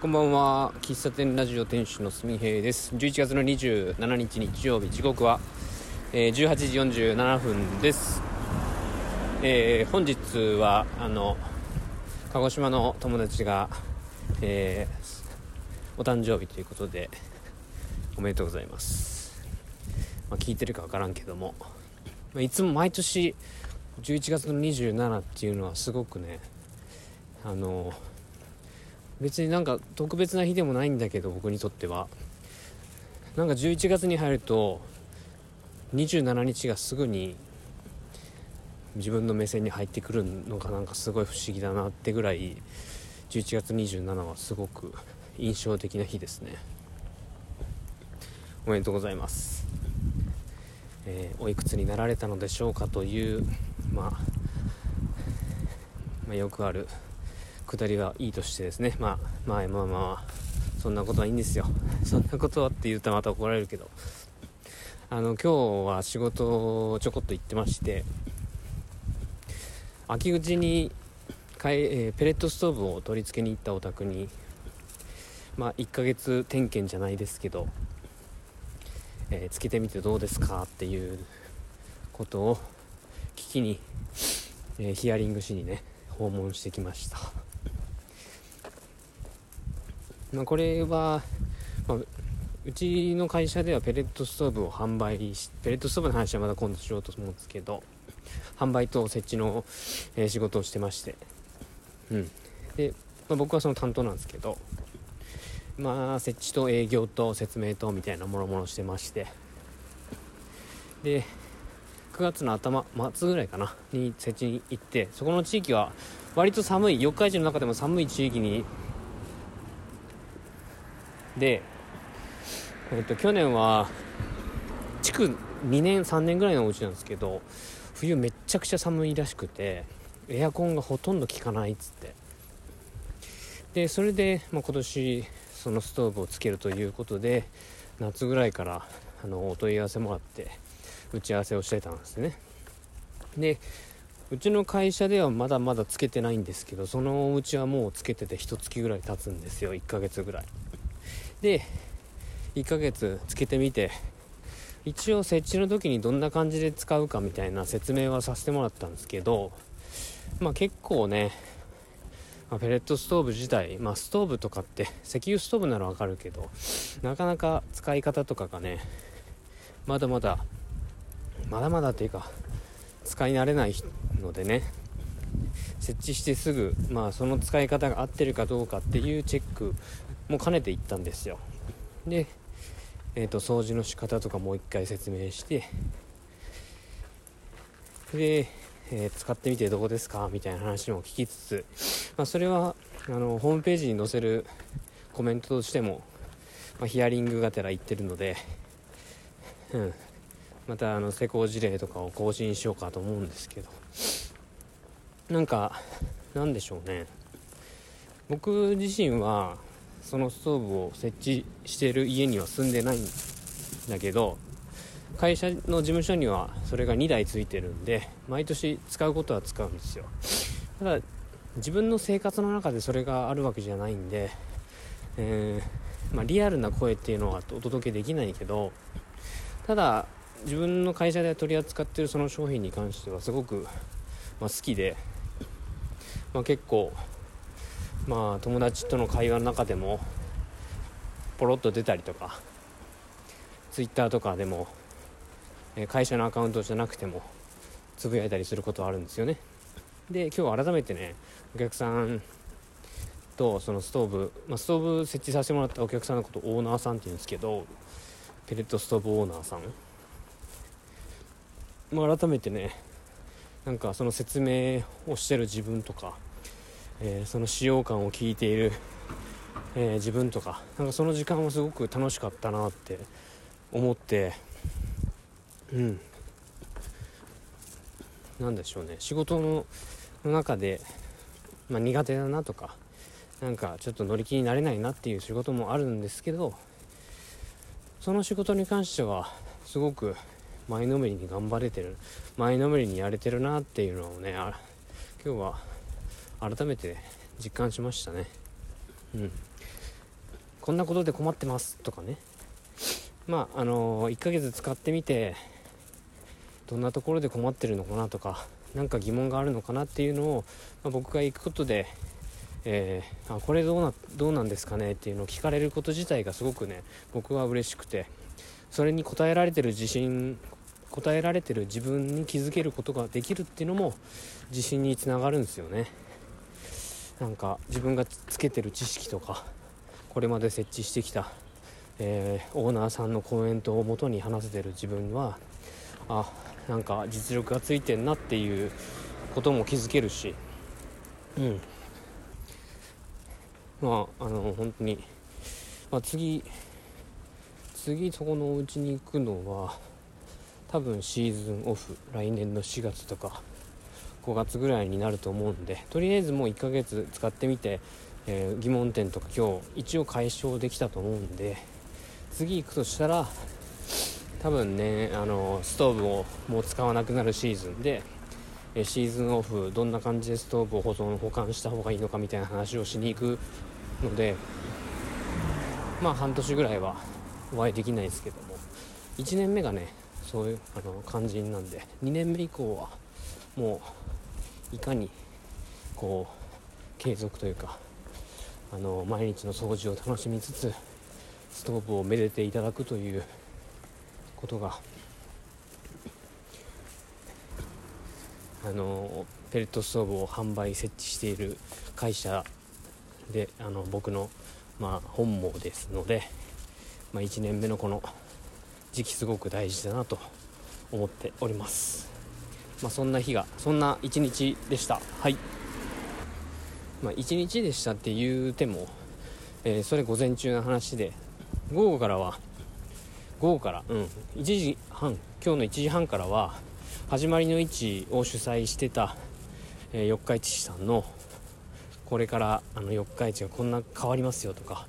こんばんは。喫茶店ラジオ店主のすみへいです。11月の27日日曜日時刻は、えー、18時47分です、えー、本日はあの鹿児島の友達が、えー、お誕生日ということでおめでとうございます、まあ、聞いてるか分からんけども、まあ、いつも毎年11月の27っていうのはすごくねあの別になんか特別な日でもないんだけど僕にとっては。なんか11月に入ると27日がすぐに自分の目線に入ってくるのがなんかすごい不思議だなってぐらい11月27はすごく印象的な日ですね。おめでとうございます、えー、おいくつになられたのでしょうかという、まあ、まあ、よくある下りはいいとしてですね、まあ、まあまあまあ、そんなことはいいんですよ。そんなことはって言うとまた怒られるけど、あの、今日は仕事をちょこっと行ってまして、秋口にかい、えー、ペレットストーブを取り付けに行ったお宅に、まあ、1ヶ月点検じゃないですけど、えー、つけてみてどうですかっていうことを聞きに、えー、ヒアリングしにね訪問してきました。まあ、これは、まあ、うちの会社ではペレットストーブを販売しペレットストーブの話はまだ今度しようと思うんですけど販売と設置の、えー、仕事をしてまして。うん。で、まあ、僕はその担当なんですけどまあ設置と営業と説明とみたいなものものしてまして。で9月の頭末ぐらいかなに設置に行ってそこの地域は割と寒い四日市の中でも寒い地域にで、えっと、去年は築2年3年ぐらいのお家なんですけど冬めっちゃくちゃ寒いらしくてエアコンがほとんど効かないっつって。でそれで、まあ、今年そのストーブをつけるということで夏ぐらいからあのお問い合わせもらって打ち合わせをしてたんですね。でうちの会社ではまだまだつけてないんですけどそのお家はもうつけてて1月ぐらい経つんですよ。1ヶ月ぐらい。で1ヶ月つけてみて一応設置の時にどんな感じで使うかみたいな説明はさせてもらったんですけどまあ結構ね、まあ、ペレットストーブ自体まあストーブとかって石油ストーブならわかるけどなかなか使い方とかがねまだまだまだまだっていうか使い慣れないのでね設置してすぐ、まあ、その使い方が合ってるかどうかっていうチェックも兼ねて行ったんですよ。で、えーと、掃除の仕方とかもう一回説明してで、えー、使ってみてどうですかみたいな話も聞きつつ、まあ、それはあのホームページに載せるコメントとしても、まあ、ヒアリングがてら言ってるので、うん、またあの施工事例とかを更新しようかと思うんですけど。なんかなんでしょうね。僕自身はそのストーブを設置してる家には住んでないんだけど会社の事務所にはそれが2台ついてるんで毎年使うことは使うんですよ。ただ自分の生活の中でそれがあるわけじゃないんで、えー、まあ、リアルな声っていうのはお届けできないけどただ自分の会社で取り扱ってるその商品に関してはすごく、まあ、好きで、まあ、結構まあ友達との会話の中でもポロッと出たりとかツイッターとかでも会社のアカウントじゃなくてもつぶやいたりすることはあるんですよね。で今日改めてねお客さんとそのストーブ、まあ、ストーブ設置させてもらったお客さんのことオーナーさんって言うんですけどペレットストーブオーナーさん、まあ、改めてねなんかその説明をしてる自分とかえー、その使用感を聞いている、えー、自分とかなんかその時間はすごく楽しかったなって思ってうん。なんでしょうね。仕事の中で、まあ、苦手だなとかなんかちょっと乗り気になれないなっていう仕事もあるんですけどその仕事に関してはすごく前のめりに頑張れてる前のめりにやれてるなっていうのをね今日は改めて実感しましたね。うん。こんなことで困ってますとかね。まああの1ヶ月使ってみてどんなところで困ってるのかなとか何か疑問があるのかなっていうのを、まあ、僕が行くことで、えー、あこれどうなどうなんですかねっていうのを聞かれること自体がすごくね僕は嬉しくてそれに応えられてる自信答えられてる自分に気づけることができるっていうのも自信につながるんですよね。なんか自分がつけてる知識とかこれまで設置してきた、えー、オーナーさんのコメントをもとに話せてる自分はあなんか実力がついてんなっていうことも気づけるしうん。まああの本当に、まあ、次次そこのお家に行くのは多分シーズンオフ来年の4月とか。5月ぐらいになると思うんでとりあえずもう1ヶ月使ってみて、えー、疑問点とか今日一応解消できたと思うんで次行くとしたら多分ねあのストーブをもう使わなくなるシーズンでえシーズンオフどんな感じでストーブを保存保管した方がいいのかみたいな話をしに行くのでまあ半年ぐらいはお会いできないですけども1年目がねそういうあの感じなんで2年目以降はもういかにこう継続というかあの毎日の掃除を楽しみつつストーブをめでていただくということがあのペレットストーブを販売設置している会社であの僕の、まあ、本望ですので、まあ、1年目のこの時期すごく大事だなと思っております、まあ、そんな日がそんな一日でした。はい。まあ、1日でしたって言うても、えー、それ午前中の話で午後からは午後からうん1時半今日の1時半からは始まりの位置を主催してた、えー、四日市市さんのこれからあの四日市がこんな変わりますよとか、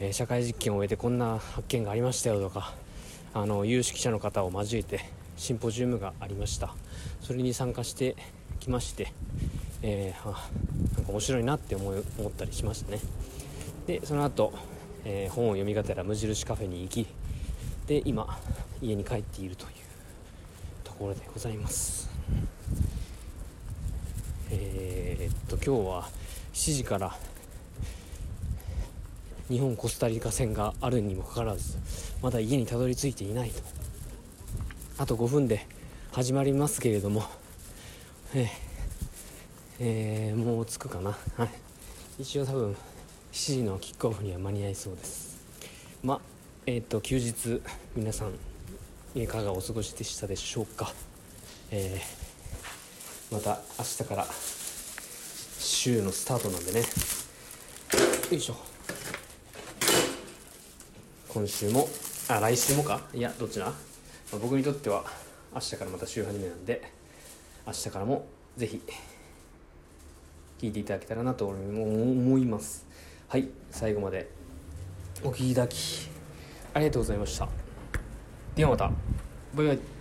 えー、社会実験を終えてこんな発見がありましたよとかあの有識者の方を交えてシンポジウムがありました。それに参加してきまして、えー、あなんか面白いなって思い思ったりしましたね。でその後、えー、本を読みがてら無印カフェに行きで今家に帰っているというところでございます。えー、っと今日は7時から日本コスタリカ戦があるにもかかわらずまだ家にたどり着いていないと。あと5分で始まりますけれども。えー、えー、もう着くかな。はい。一応多分7時のキックオフには間に合いそうです。まあえっ、ー、と休日皆さんいかがお過ごしでしたでしょうか。えー、また明日から週のスタートなんでね。よいしょ。今週もあ来週もか？いやどっちな、まあ、僕にとっては明日からまた週始めなんで明日からもぜひ聞いていただけたらなと思います。はい最後までお聴きいただきありがとうございました。ではまた。バイバイ。